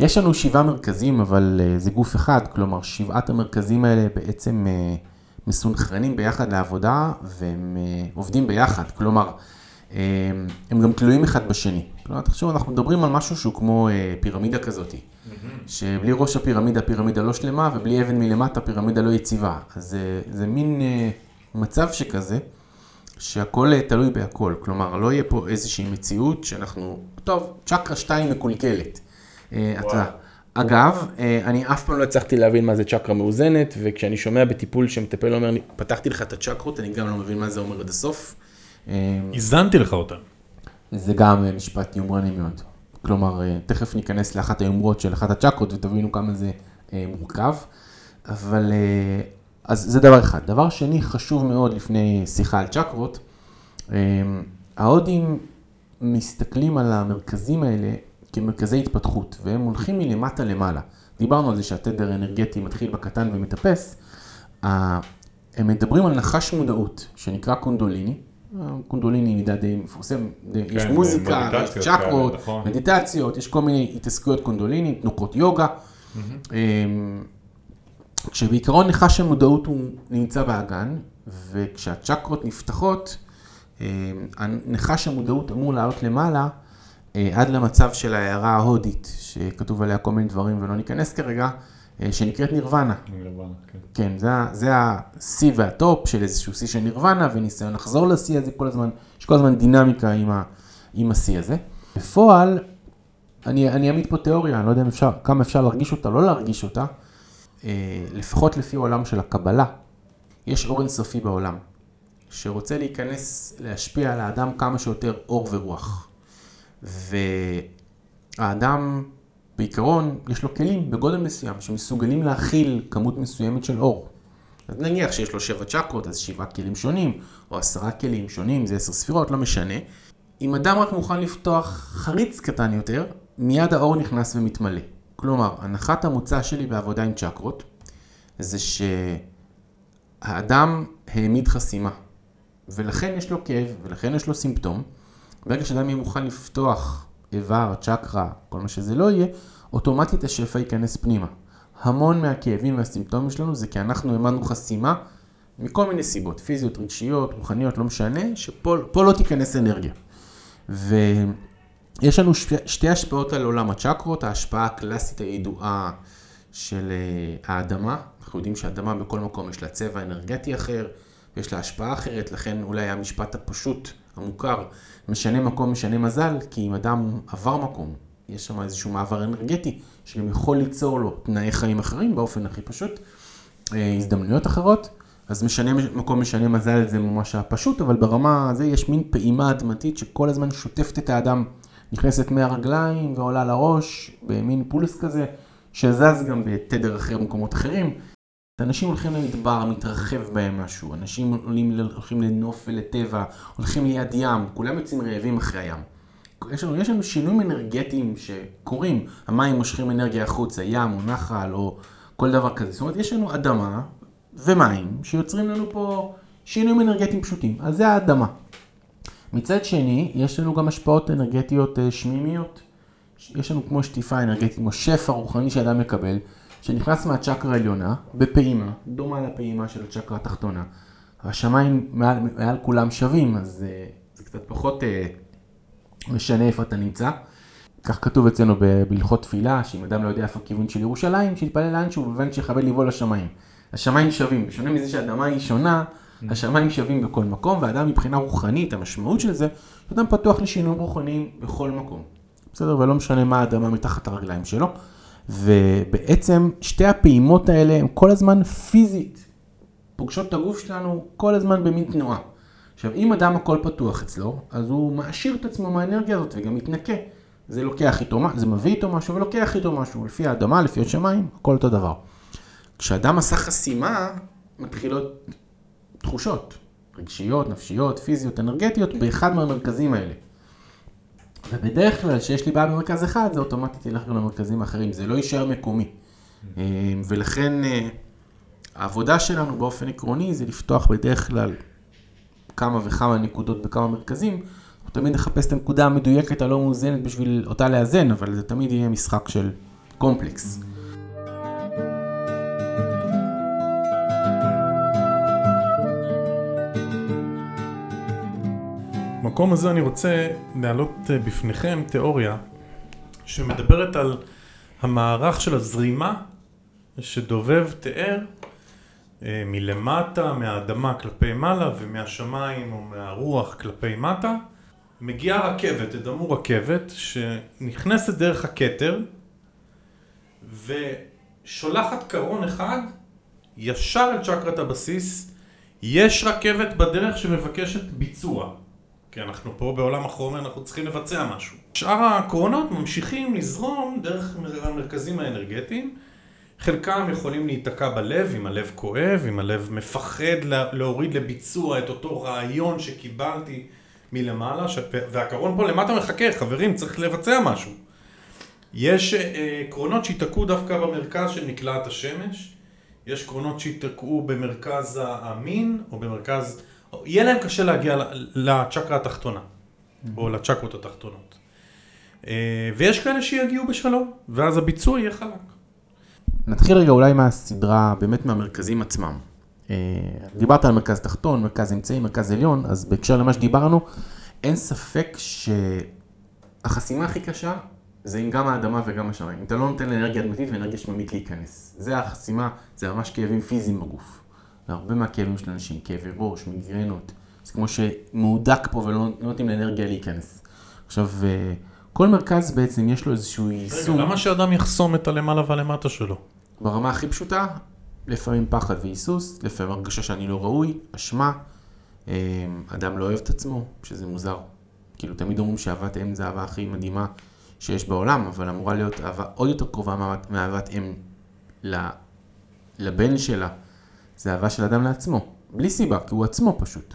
יש לנו שבעה מרכזים, אבל זה גוף אחד, כלומר שבעת המרכזים האלה בעצם מסונכרנים ביחד לעבודה, והם עובדים ביחד, כלומר, הם גם תלויים אחד בשני. כלומר, תחשוב, אנחנו מדברים על משהו שהוא כמו פירמידה כזאתי. שבלי ראש הפירמידה, הפירמידה לא שלמה, ובלי אבן מלמטה, הפירמידה לא יציבה. אז זה, זה מין uh, מצב שכזה, שהכל uh, תלוי בהכל. כלומר, לא יהיה פה איזושהי מציאות שאנחנו, טוב, צ'קרה 2 מקולקלת. אתה, אגב, אני אף פעם לא הצלחתי להבין מה זה צ'קרה מאוזנת, וכשאני שומע בטיפול שמטפל אומר, פתחתי לך את הצ'קרות, אני גם לא מבין מה זה אומר עד הסוף. איזנתי לך אותה. זה גם משפט יומרני מאוד. כלומר, אה, תכף ניכנס לאחת היומרות של אחת הצ'קרות ותבינו כמה זה אה, מורכב. אבל, אה, אז זה דבר אחד. דבר שני, חשוב מאוד לפני שיחה על צ'קרות, ההודים מסתכלים על המרכזים האלה כמרכזי התפתחות, והם הולכים מלמטה למעלה. דיברנו על זה שהתדר האנרגטי מתחיל בקטן ומטפס. הם מדברים על נחש מודעות, שנקרא קונדוליני, קונדוליני מידה די מפורסם, כן, יש מוזיקה, יש צ'קרות, נכון. מדיטציות, יש כל מיני התעסקויות קונדוליני, תנוקות יוגה. Mm-hmm. כשבעיקרון נחש המודעות הוא נמצא באגן, וכשהצ'קרות נפתחות, נחש המודעות אמור לעלות למעלה אה, עד למצב של ההערה ההודית, שכתוב עליה כל מיני דברים ולא ניכנס כרגע, שנקראת נירוונה. נירוונה, כן. כן, זה, זה השיא והטופ של איזשהו שיא של נירוונה, וניסיון לחזור לשיא הזה כל הזמן, יש כל הזמן דינמיקה עם, ה, עם השיא הזה. בפועל, אני, אני אעמיד פה תיאוריה, אני לא יודע אפשר, כמה אפשר להרגיש אותה, לא להרגיש אותה, אה, לפחות לפי העולם של הקבלה, יש אור אינסופי בעולם, שרוצה להיכנס, להשפיע על האדם כמה שיותר אור ורוח. והאדם, בעיקרון, יש לו כלים בגודל מסוים, שמסוגלים להכיל כמות מסוימת של אור. אז נניח שיש לו שבע צ'קרות, אז שבעה כלים שונים, או עשרה כלים שונים, זה עשר ספירות, לא משנה. אם אדם רק מוכן לפתוח חריץ קטן יותר, מיד האור נכנס ומתמלא. כלומר, הנחת המוצא שלי בעבודה עם צ'קרות, זה שהאדם העמיד חסימה, ולכן יש לו כאב, ולכן יש לו סימפטום. ברגע שאדם יהיה מוכן לפתוח איבר, צ'קרה, כל מה שזה לא יהיה, אוטומטית השפע ייכנס פנימה. המון מהכאבים והסימפטומים שלנו זה כי אנחנו העמדנו חסימה מכל מיני סיבות, פיזיות, רגשיות, רוחניות, לא משנה, שפה לא תיכנס אנרגיה. ויש לנו שתי, שתי השפעות על עולם הצ'קרות, ההשפעה הקלאסית הידועה של אה, האדמה, אנחנו יודעים שהאדמה בכל מקום יש לה צבע אנרגטי אחר, ויש לה השפעה אחרת, לכן אולי המשפט הפשוט, המוכר, משנה מקום, משנה מזל, כי אם אדם עבר מקום, יש שם איזשהו מעבר אנרגטי, שגם יכול ליצור לו תנאי חיים אחרים באופן הכי פשוט, אה, הזדמנויות אחרות, אז משנה מקום, משנה מזל זה ממש הפשוט, אבל ברמה הזו יש מין פעימה אדמתית שכל הזמן שוטפת את האדם, נכנסת מהרגליים ועולה לראש, במין פולס כזה, שזז גם בתדר אחר במקומות אחרים. אנשים הולכים למדבר, מתרחב בהם משהו, אנשים עולים, הולכים לנוף ולטבע, הולכים ליד ים, כולם יוצאים רעבים אחרי הים. יש לנו, יש לנו שינויים אנרגטיים שקורים, המים מושכים אנרגיה החוצה, ים או נחל או כל דבר כזה. זאת אומרת, יש לנו אדמה ומים שיוצרים לנו פה שינויים אנרגטיים פשוטים, אז זה האדמה. מצד שני, יש לנו גם השפעות אנרגטיות אה, שמימיות. יש לנו כמו שטיפה אנרגטית, כמו שפע רוחני שאדם מקבל, שנכנס מהצ'קרה העליונה בפעימה, דומה לפעימה של הצ'קרה התחתונה. השמיים מעל, מעל כולם שווים, אז זה, אה, זה קצת פחות אה, משנה איפה אתה נמצא. כך כתוב אצלנו בהלכות תפילה, שאם אדם לא יודע איפה הכיוון של ירושלים, שיתפלל לאנשהו, ובין שיכבד לבוא לשמיים. השמיים שווים, בשונה מזה שהאדמה היא שונה, השמיים שווים בכל מקום, והאדם מבחינה רוחנית, המשמעות של זה, אדם פתוח לשינויים רוחניים בכל מקום. בסדר? ולא משנה מה האדמה מתחת הרגליים שלו. ובעצם שתי הפעימות האלה הן כל הזמן פיזית, פוגשות את הגוף שלנו כל הזמן במין תנועה. עכשיו, אם אדם הכל פתוח אצלו, אז הוא מעשיר את עצמו מהאנרגיה הזאת וגם מתנקה. זה לוקח איתו, זה מביא איתו משהו ולוקח איתו משהו, לפי האדמה, לפי השמיים, הכל אותו דבר. כשאדם עשה חסימה, מתחילות תחושות, רגשיות, נפשיות, פיזיות, אנרגטיות, באחד מהמרכזים האלה. ובדרך כלל, כשיש לי בעיה במרכז אחד, זה אוטומטית ילך גם למרכזים אחרים, זה לא יישאר מקומי. אה, ולכן אה, העבודה שלנו באופן עקרוני זה לפתוח בדרך כלל כמה וכמה נקודות בכמה מרכזים. אנחנו תמיד נחפש את הנקודה המדויקת הלא מאוזנת בשביל אותה לאזן, אבל זה תמיד יהיה משחק של קומפלקס. במקום הזה אני רוצה להעלות אה, בפניכם תיאוריה שמדברת על המערך של הזרימה שדובב תיאר אה, מלמטה, מהאדמה כלפי מעלה ומהשמיים או מהרוח כלפי מטה. מגיעה רכבת, תדמו רכבת שנכנסת דרך הכתר ושולחת קרון אחד ישר אל צ'קרת הבסיס. יש רכבת בדרך שמבקשת ביצוע. כי אנחנו פה בעולם החומר, אנחנו צריכים לבצע משהו. שאר הקרונות ממשיכים לזרום דרך המרכזים האנרגטיים. חלקם יכולים להיתקע בלב, אם הלב כואב, אם הלב מפחד להוריד לביצוע את אותו רעיון שקיבלתי מלמעלה, ש... והקרון פה למטה מחכה, חברים, צריך לבצע משהו. יש אה, קרונות שייתקעו דווקא במרכז של מקלעת השמש, יש קרונות שייתקעו במרכז המין, או במרכז יהיה להם קשה להגיע לצ'קרה התחתונה, או לצ'קרות התחתונות. אה, ויש כאלה שיגיעו בשלום, ואז הביצוע יהיה חלק. נתחיל רגע אולי מהסדרה, באמת מהמרכזים עצמם. אה, דיברת על מרכז תחתון, מרכז אמצעי, מרכז עליון, אז בהקשר למה שדיברנו, אין ספק שהחסימה הכי קשה זה אם גם האדמה וגם השמיים. אם אתה לא נותן לאנרגיה אדמתית ואנרגיה שממית להיכנס. זה החסימה, זה ממש כאבים פיזיים בגוף. הרבה מהכאבים של אנשים, כאבי ראש, מיגרנות, זה כמו שמהודק פה ולא לא נותנים לאנרגיה להיכנס. עכשיו, אה, כל מרכז בעצם יש לו איזשהו יישום. רגע, למה שאדם יחסום את הלמעלה והלמטה שלו? ברמה הכי פשוטה, לפעמים פחד והיסוס, לפעמים הרגשה שאני לא ראוי, אשמה, אה, אדם לא אוהב את עצמו, שזה מוזר. כאילו, תמיד אומרים שאהבת אם זה האהבה הכי מדהימה שיש בעולם, אבל אמורה להיות אהבה עוד יותר קרובה מאהבת- אם לבן שלה. זה אהבה של אדם לעצמו, בלי סיבה, כי הוא עצמו פשוט.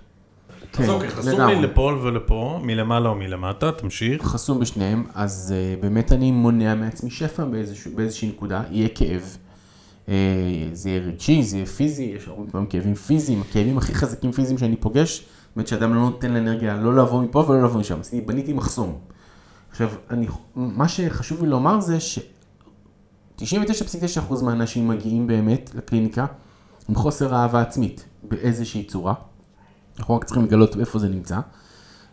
אז אוקיי, חסום. לי לפה ולפה, מלמעלה או מלמטה, תמשיך. חסום בשניהם, אז uh, באמת אני מונע מעצמי שפע באיזשהו, באיזושהי נקודה, יהיה כאב. Uh, זה יהיה רגשי, זה יהיה פיזי, יש הרבה פעמים כאבים פיזיים, הכאבים הכי חזקים פיזיים שאני פוגש, באמת שאדם לא נותן לאנרגיה לא לבוא מפה ולא לבוא משם, אז אני בניתי מחסום. עכשיו, אני, מה שחשוב לי לומר זה ש-99.9% מהאנשים מגיעים באמת לקליניקה עם חוסר אהבה עצמית באיזושהי צורה. אנחנו רק צריכים לגלות איפה זה נמצא.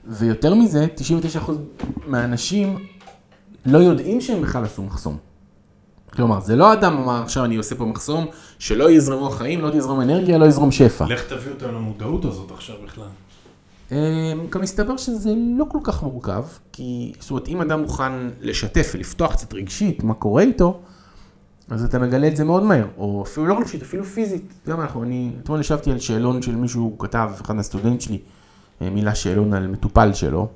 ויותר מזה, 99% מהאנשים לא יודעים שהם בכלל עשו מחסום. כלומר, זה לא אדם אמר, עכשיו אני עושה פה מחסום, שלא יזרמו החיים, לא תזרום אנרגיה, לא יזרום שפע. לך תביא אותנו למודעות הזאת עכשיו בכלל. אה, גם מסתבר שזה לא כל כך מורכב, כי זאת אומרת, אם אדם מוכן לשתף ולפתוח קצת רגשית מה קורה איתו, אז אתה מגלה את זה מאוד מהר, או אפילו לא רגשית, אפילו פיזית. גם אנחנו, אני אתמול ישבתי על שאלון של מישהו, הוא כתב, אחד מהסטודנט שלי, אה, מילא שאלון על מטופל שלו,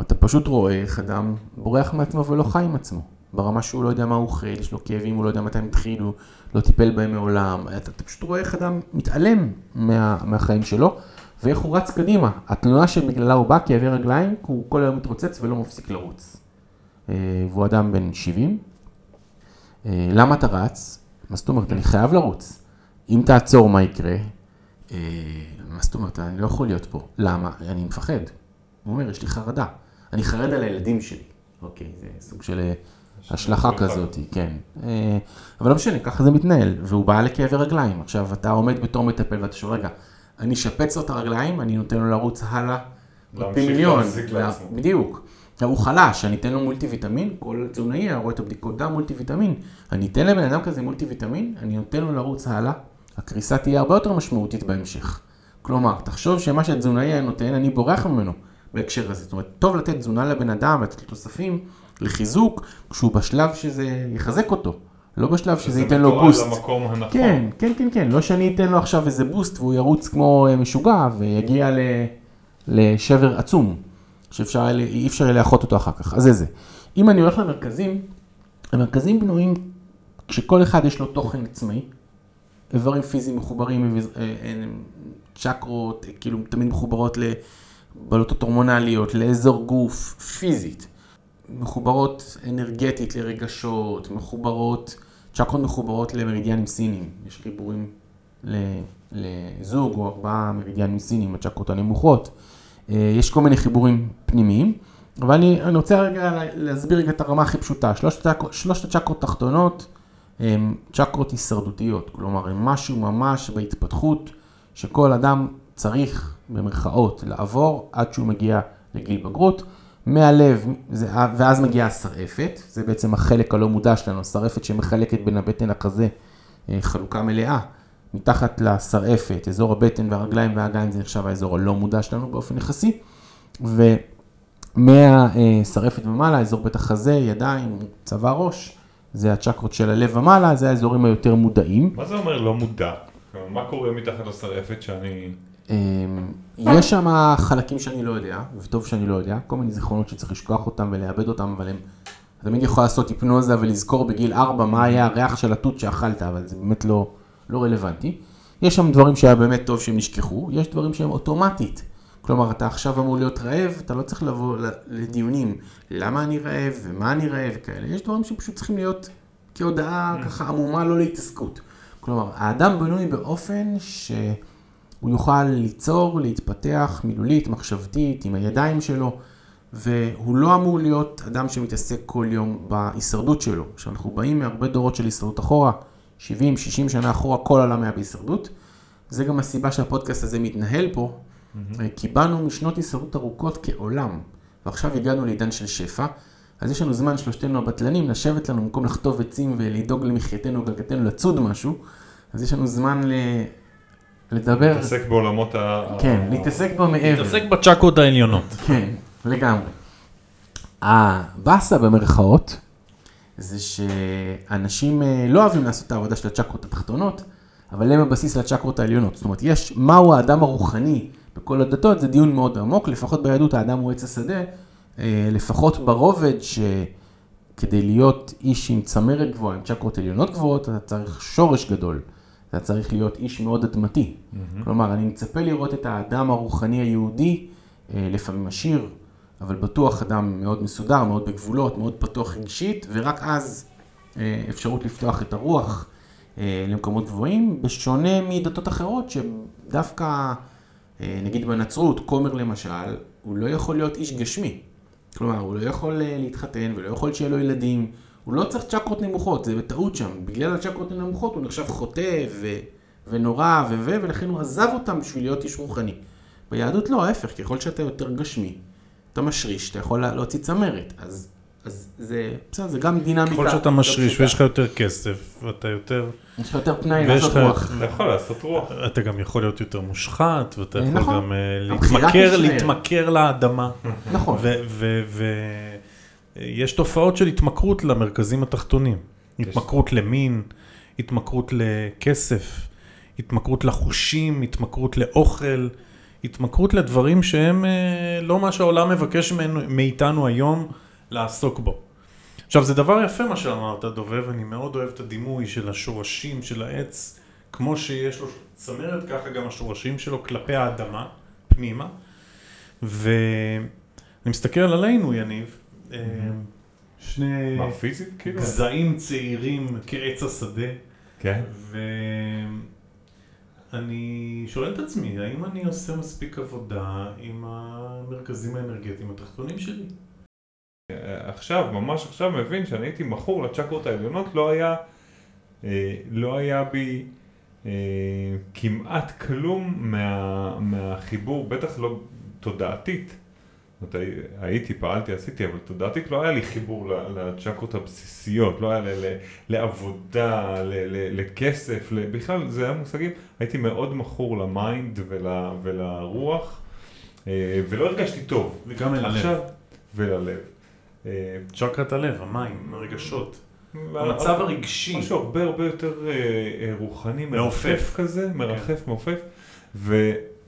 אתה פשוט רואה איך אדם בורח מעצמו ולא חי עם עצמו. ברמה שהוא לא יודע מה הוא אוכל, יש לו כאבים, הוא לא יודע מתי הם התחילו, לא טיפל בהם מעולם. אתה, אתה פשוט רואה איך אדם מתעלם מה, מהחיים שלו, ואיך הוא רץ קדימה. התלונה שבגללה הוא בא, כאבי רגליים, הוא כל היום מתרוצץ ולא מפסיק לרוץ. אה, והוא אדם בן 70. אה, למה אתה רץ? מה זאת אומרת? אני חייב לרוץ. אם תעצור, מה יקרה? אה, מה זאת אומרת? אני לא יכול להיות פה. למה? אני מפחד. הוא אומר, יש לי חרדה. אני חרד על הילדים שלי. אוקיי, זה סוג של אה, השלכה. כזאת, כן. אבל לא משנה, ככה זה מתנהל. והוא בא לכאבי רגליים. עכשיו, אתה עומד בתור מטפל ואתה שואל, רגע, אני אשפץ לו את הרגליים, אני נותן לו לרוץ הלאה. פי להמשיך מיליון. להחזיק לעצמו. בדיוק. הוא חלש, אני אתן לו מולטי ויטמין, כל תזונאי היה רואה את הבדיקות דם מולטי ויטמין. אני אתן לבן אדם כזה מולטי ויטמין, אני נותן לו לרוץ הלאה, הקריסה תהיה הרבה יותר משמעותית בהמשך. כלומר, תחשוב שמה שהתזונאי היה נותן, אני בורח ממנו בהקשר הזה. זאת אומרת, טוב לתת תזונה לבן אדם, לתת לו תוספים לחיזוק, כשהוא בשלב שזה יחזק אותו. לא בשלב שזה ייתן לו בוסט. למקום הנכון. כן, כן, כן, כן, לא שאני אתן לו עכשיו איזה בוסט והוא ירוץ כמו אה, משוגע ויגיע ל... לשבר עצום, שאפשר, אי אפשר יהיה לאחות אותו אחר כך, אז זה זה. אם אני הולך למרכזים, המרכזים בנויים כשכל אחד יש לו תוכן עצמאי, איברים פיזיים מחוברים, אה, אה, צ'קרות, אה, כאילו תמיד מחוברות לבלוטות הורמונליות, לאזור גוף, פיזית. מחוברות אנרגטית לרגשות, מחוברות, צ'קרות מחוברות למרידיאנים סינים, יש חיבורים לזוג או ארבעה מרידיאנים סינים, הצ'קרות הנמוכות, יש כל מיני חיבורים פנימיים, אבל אני, אני רוצה רגע לה- להסביר רגע את הרמה הכי פשוטה, שלושת, שלושת הצ'קרות תחתונות הן צ'קרות הישרדותיות, כלומר הן משהו ממש בהתפתחות שכל אדם צריך במרכאות לעבור עד שהוא מגיע לגיל בגרות. מהלב, זה, ואז מגיעה השרעפת, זה בעצם החלק הלא מודע שלנו, השרעפת שמחלקת בין הבטן לחזה, אה, חלוקה מלאה. מתחת לשרעפת, אזור הבטן והרגליים והאגן זה נחשב האזור הלא מודע שלנו באופן יחסי. ומהשרעפת ומעלה, אזור בית החזה, ידיים, צבא ראש, זה הצ'קרות של הלב ומעלה, זה האזורים היותר מודעים. מה זה אומר לא מודע? מה קורה מתחת לשרעפת שאני... אמ, יש שם חלקים שאני לא יודע, וטוב שאני לא יודע, כל מיני זיכרונות שצריך לשכוח אותם ולאבד אותם, אבל הם... תמיד יכול לעשות היפנוזה ולזכור בגיל 4 מה היה הריח של התות שאכלת, אבל זה באמת לא, לא רלוונטי. יש שם דברים שהיה באמת טוב שהם נשכחו, יש דברים שהם אוטומטית. כלומר, אתה עכשיו אמור להיות רעב, אתה לא צריך לבוא לדיונים למה אני רעב ומה אני רעב וכאלה. יש דברים שפשוט צריכים להיות כהודעה ככה עמומה, לא להתעסקות. כלומר, האדם בנוי באופן ש... הוא יוכל ליצור, להתפתח מילולית, מחשבתית, עם הידיים שלו, והוא לא אמור להיות אדם שמתעסק כל יום בהישרדות שלו. כשאנחנו באים מהרבה דורות של הישרדות אחורה, 70-60 שנה אחורה, כל העולם היה בהישרדות. זה גם הסיבה שהפודקאסט הזה מתנהל פה, אה, כי באנו משנות הישרדות ארוכות כעולם, ועכשיו הגענו לעידן של שפע. אז יש לנו זמן, שלושתנו הבטלנים, לשבת לנו במקום לחטוב עצים ולדאוג למחייתנו וגלגלתנו, לצוד משהו. אז יש לנו זמן ל... לדבר, להתעסק בעולמות ה... כן, להתעסק בו מעבר. מתעסק בצ'קות העליונות. כן, לגמרי. הבאסה במרכאות, זה שאנשים אה, לא אוהבים לעשות את העבודה של הצ'קרות התחתונות, אבל הם הבסיס לצ'קרות העליונות. זאת אומרת, יש, מהו האדם הרוחני בכל הדתות, זה דיון מאוד עמוק, לפחות ביהדות האדם הוא עץ השדה, אה, לפחות ברובד שכדי להיות איש עם צמרת גבוהה, עם צ'קרות עליונות גבוהות, אתה צריך שורש גדול. אתה צריך להיות איש מאוד אדמתי. כלומר, אני מצפה לראות את האדם הרוחני היהודי, אה, לפעמים עשיר, אבל בטוח אדם מאוד מסודר, מאוד בגבולות, מאוד פתוח רגשית, ורק אז אה, אפשרות לפתוח את הרוח אה, למקומות גבוהים, בשונה מדתות אחרות שדווקא, אה, נגיד בנצרות, כומר למשל, הוא לא יכול להיות איש גשמי. כלומר, הוא לא יכול להתחתן ולא יכול שיהיה לו ילדים, הוא לא צריך צ'קרות נמוכות, זה בטעות שם. בגלל הצ'קרות הנמוכות הוא נחשב חוטא ו... ונורא. ו... ולכן הוא עזב אותם בשביל להיות איש רוחני. ביהדות לא, ההפך, ככל שאתה יותר גשמי, אתה משריש, אתה יכול לה- להוציא צמרת. אז, אז זה, בסדר, זה גם דינמיקה. ככל שאתה משריש. ויש לך יותר כסף, ואתה יותר, יש לך יותר פנאי לעשות רוח. אתה יכול לעשות רוח. אתה גם יכול להיות יותר מושחת, ואתה אה, יכול נכון. גם אה, להתמכר. להתמכר לאדמה. נכון. ויש תופעות של התמכרות למרכזים התחתונים. התמכרות למין, התמכרות לכסף, התמכרות לחושים, התמכרות לאוכל, התמכרות לדברים שהם אה, לא מה שהעולם מבקש מאיתנו היום לעסוק בו. עכשיו זה דבר יפה מה שאמרת דובב, אני מאוד אוהב את הדימוי של השורשים של העץ, כמו שיש לו צמרת, ככה גם השורשים שלו כלפי האדמה, פנימה. ואני מסתכל עלינו, יניב, אה, שני מה, פיזית כאילו? גזעים צעירים כעץ השדה, כן. ואני שואל את עצמי, האם אני עושה מספיק עבודה עם המרכזים האנרגטיים התחתונים שלי? עכשיו, ממש עכשיו מבין שאני הייתי מכור לצ'קרות העליונות, לא היה, אה, לא היה בי אה, כמעט כלום מה, מהחיבור, בטח לא תודעתית. זאת אומרת, הייתי, פעלתי, עשיתי, אבל תודעתית לא היה לי חיבור לצ'קרות הבסיסיות, לא היה ל- ל- לעבודה, לכסף, בכלל זה היה מושגים, הייתי מאוד מכור ל mind ול, ולרוח, אה, ולא הרגשתי טוב. וגם אל הלב. וללב. אה, צ'קרת הלב, המים, הרגשות. המצב הרגשי. משהו הרבה הרבה יותר אה, רוחני. מרחף כזה, מרחף, מעופף.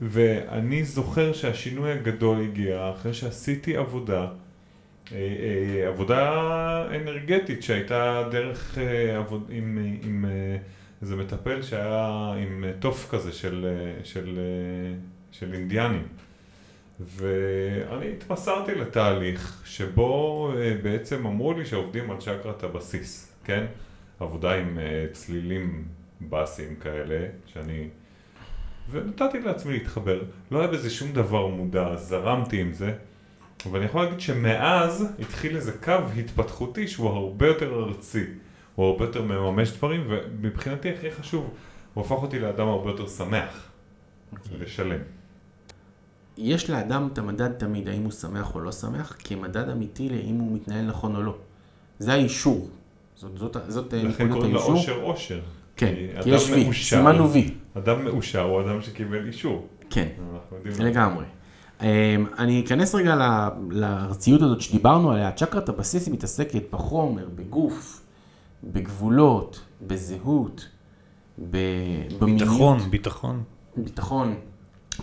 ואני זוכר שהשינוי הגדול הגיע אחרי שעשיתי עבודה, אה, אה, עבודה אנרגטית שהייתה דרך אה, עבוד, עם, עם אה, איזה מטפל שהיה עם תוף כזה של, של, של אינדיאנים. ואני התמסרתי לתהליך שבו בעצם אמרו לי שעובדים על צ'קרת הבסיס, כן? עבודה עם צלילים באסיים כאלה, שאני... ונתתי לעצמי להתחבר. לא היה בזה שום דבר מודע, זרמתי עם זה, אבל אני יכול להגיד שמאז התחיל איזה קו התפתחותי שהוא הרבה יותר ארצי, הוא הרבה יותר מממש דברים, ומבחינתי הכי חשוב, הוא הפך אותי לאדם הרבה יותר שמח ושלם. יש לאדם את המדד תמיד, האם הוא שמח או לא שמח, כמדד אמיתי לאם הוא מתנהל נכון או לא. זה האישור. זאת, זאת, זאת אה, לכן נקודת קוראים לו האישור. אושר אושר. כן, כי יש אדם וי, מאושר. סימן הוא וי. אדם מאושר הוא אדם שקיבל אישור. כן. לגמרי. אמ, אני אכנס רגע לארציות הזאת שדיברנו עליה. צ'קרת הבסיס מתעסקת בחומר, בגוף, בגבולות, בזהות, במיניות. ביטחון, ביטחון. ביטחון.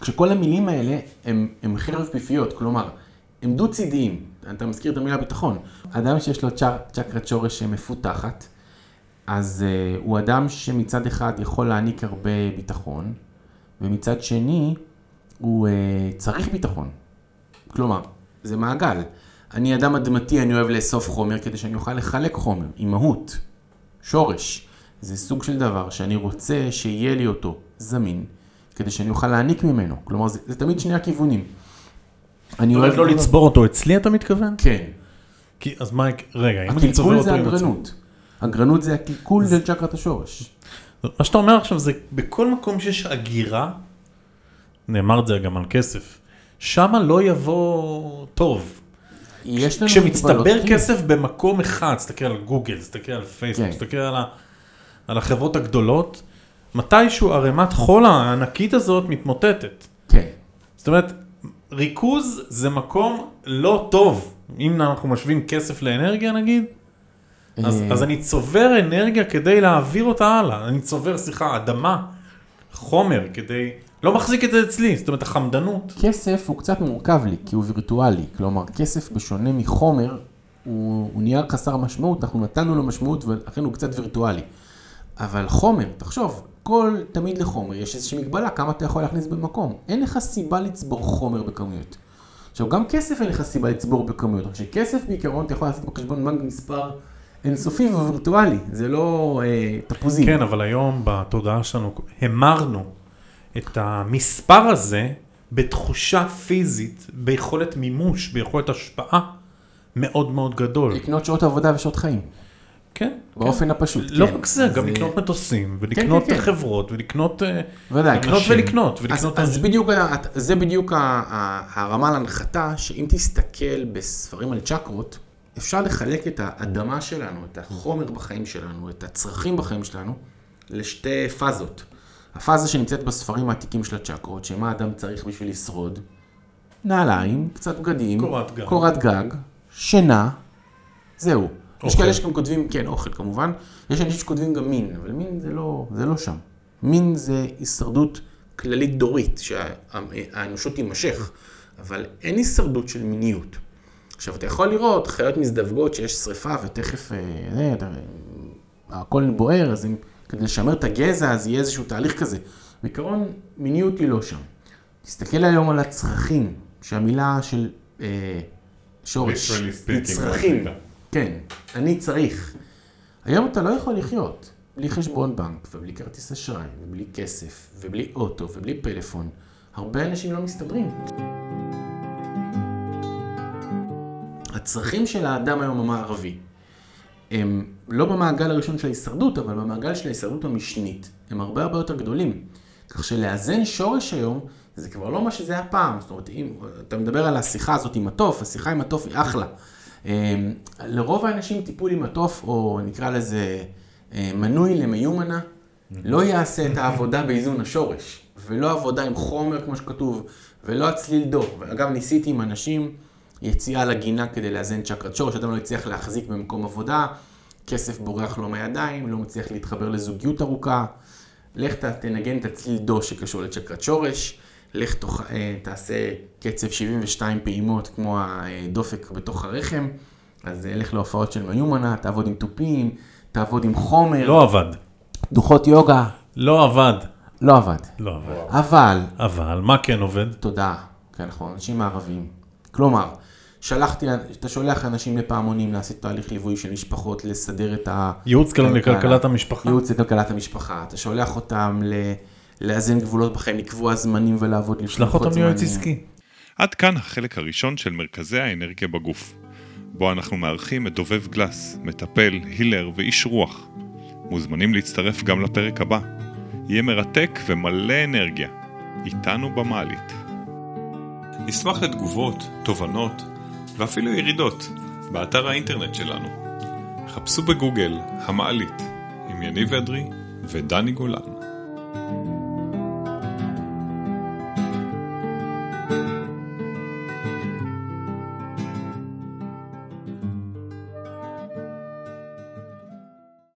כשכל המילים האלה הם, הם חרב פיפיות, כלומר, הם דו-צידיים. אתה מזכיר את המילה ביטחון. אדם שיש לו צ'ק, צ'קרת שורש מפותחת, אז uh, הוא אדם שמצד אחד יכול להעניק הרבה ביטחון, ומצד שני הוא uh, צריך ביטחון. כלומר, זה מעגל. אני אדם אדמתי, אני אוהב לאסוף חומר כדי שאני אוכל לחלק חומר, אימהות, שורש. זה סוג של דבר שאני רוצה שיהיה לי אותו זמין, כדי שאני אוכל להעניק ממנו. כלומר, זה, זה תמיד שני הכיוונים. אני אוהב לא לצבור אותו אצלי אתה מתכוון? כן. כי, אז מה, רגע, אם אני צובר הקלקול אותו זה עם עצמי. אגרנות. זה הקלקול של צ'קרת השורש. מה שאתה אומר עכשיו זה בכל מקום שיש הגירה, נאמר את זה גם על כסף, שמה לא יבוא טוב. יש לנו כשמצטבר. כסף במקום אחד, תסתכל על גוגל, תסתכל על פייסבוק, כן. תסתכל על, ה, על החברות הגדולות, מתישהו ערימת חול הענקית הזאת מתמוטטת. כן. זאת אומרת, ריכוז זה מקום לא טוב. אם אנחנו משווים כסף לאנרגיה נגיד, אז, אה, אז אני צובר אנרגיה כדי להעביר אותה הלאה. אני צובר, סליחה, אדמה, חומר, כדי... לא מחזיק את זה אצלי, זאת אומרת, החמדנות. כסף הוא קצת מורכב לי, כי הוא וירטואלי. כלומר, כסף בשונה מחומר, הוא, הוא נייר חסר משמעות, אנחנו נתנו לו משמעות ולכן הוא קצת וירטואלי. אבל חומר, תחשוב, כל, תמיד לחומר יש איזושהי מגבלה, כמה אתה יכול להכניס במקום. אין לך סיבה לצבור חומר בכמויות. עכשיו, גם כסף אין לך סיבה לצבור בכמויות. עכשיו, כסף בעיקרון אתה יכול לעשות בחשבון בנק מספר אינסופי ווירטואלי, זה לא אה, תפוזים. כן, אבל היום בתודעה שלנו המרנו את המספר הזה בתחושה פיזית, ביכולת מימוש, ביכולת השפעה מאוד מאוד גדול. לקנות שעות עבודה ושעות חיים, כן. באופן הפשוט. לא כן. רק זה, אז, גם אה, לקנות מטוסים, ולקנות כן, כן. חברות, ולקנות... אה, ודאי. לקנות אנשים. ולקנות, אז, ולקנות... אז בדיוק, ה- זה בדיוק הרמה להנחתה, שאם תסתכל בספרים על צ'קרות, אפשר לחלק את האדמה שלנו, את החומר בחיים שלנו, את הצרכים בחיים שלנו, לשתי פאזות. הפאזה שנמצאת בספרים העתיקים של הצ'קרות, שמה אדם צריך בשביל לשרוד? נעליים, קצת בגדים, קורת גג. קורת גג, שינה, זהו. יש אוכל. כאלה שגם כותבים, כן, אוכל כמובן, יש אנשים שכותבים גם מין, אבל מין זה לא, זה לא שם. מין זה הישרדות כללית דורית, שהאנושות תימשך, אבל אין הישרדות של מיניות. עכשיו, אתה יכול לראות חיות מזדווגות שיש שריפה ותכף, אה, זה, אתה, הכל בוער, אז אם, כדי לשמר את הגזע, אז יהיה איזשהו תהליך כזה. בעיקרון, מיניות היא לא שם. תסתכל היום על הצרכים, שהמילה של אה, שורש, היא צרכים. כן, אני צריך. היום אתה לא יכול לחיות בלי חשבון בנק, ובלי כרטיס אשראי, ובלי כסף, ובלי אוטו, ובלי פלאפון. הרבה אנשים לא מסתדרים. הצרכים של האדם היום המערבי הם לא במעגל הראשון של ההישרדות, אבל במעגל של ההישרדות המשנית. הם הרבה הרבה יותר גדולים. כך שלאזן שורש היום, זה כבר לא מה שזה היה פעם. זאת אומרת, אם אתה מדבר על השיחה הזאת עם התוף, השיחה עם התוף היא אחלה. אמ, לרוב האנשים טיפול עם התוף, או נקרא לזה אה, מנוי למיומנה, לא יעשה את העבודה באיזון השורש, ולא עבודה עם חומר כמו שכתוב, ולא הצליל דו. ואגב, ניסיתי עם אנשים יציאה לגינה כדי לאזן צ'קרת שורש, אדם לא הצליח להחזיק במקום עבודה, כסף בורח לו מהידיים, לא מצליח להתחבר לזוגיות ארוכה. לך תנגן את הצליל דו שקשור לצ'קרת שורש, לך תוך, אה, תעשה קצב 72 פעימות כמו הדופק בתוך הרחם, אז אה, לך להופעות של מיומנה, תעבוד עם תופים, תעבוד עם חומר, לא עבד. דוחות יוגה, לא עבד. לא עבד. לא עבד. אבל, אבל מה כן עובד? תודה, כן נכון, אנשים מערבים. כלומר, שלחתי, אתה שולח אנשים לפעמונים לעשות תהליך ליווי של משפחות, לסדר את ה... ייעוץ כלכלה. לכלכלת המשפחה. ייעוץ לכלכלת המשפחה, אתה שולח אותם ל... לאזן גבולות בחיים, לקבוע זמנים ולעבוד לפי שלח אותם ליועץ. עסקי. עד כאן החלק הראשון של מרכזי האנרגיה בגוף, בו אנחנו מארחים את דובב גלס, מטפל, הילר ואיש רוח. מוזמנים להצטרף גם לפרק הבא. יהיה מרתק ומלא אנרגיה. איתנו במעלית. נשמח לתגובות, תובנות ואפילו ירידות באתר האינטרנט שלנו. חפשו בגוגל המעלית עם יניב אדרי ודני גולן.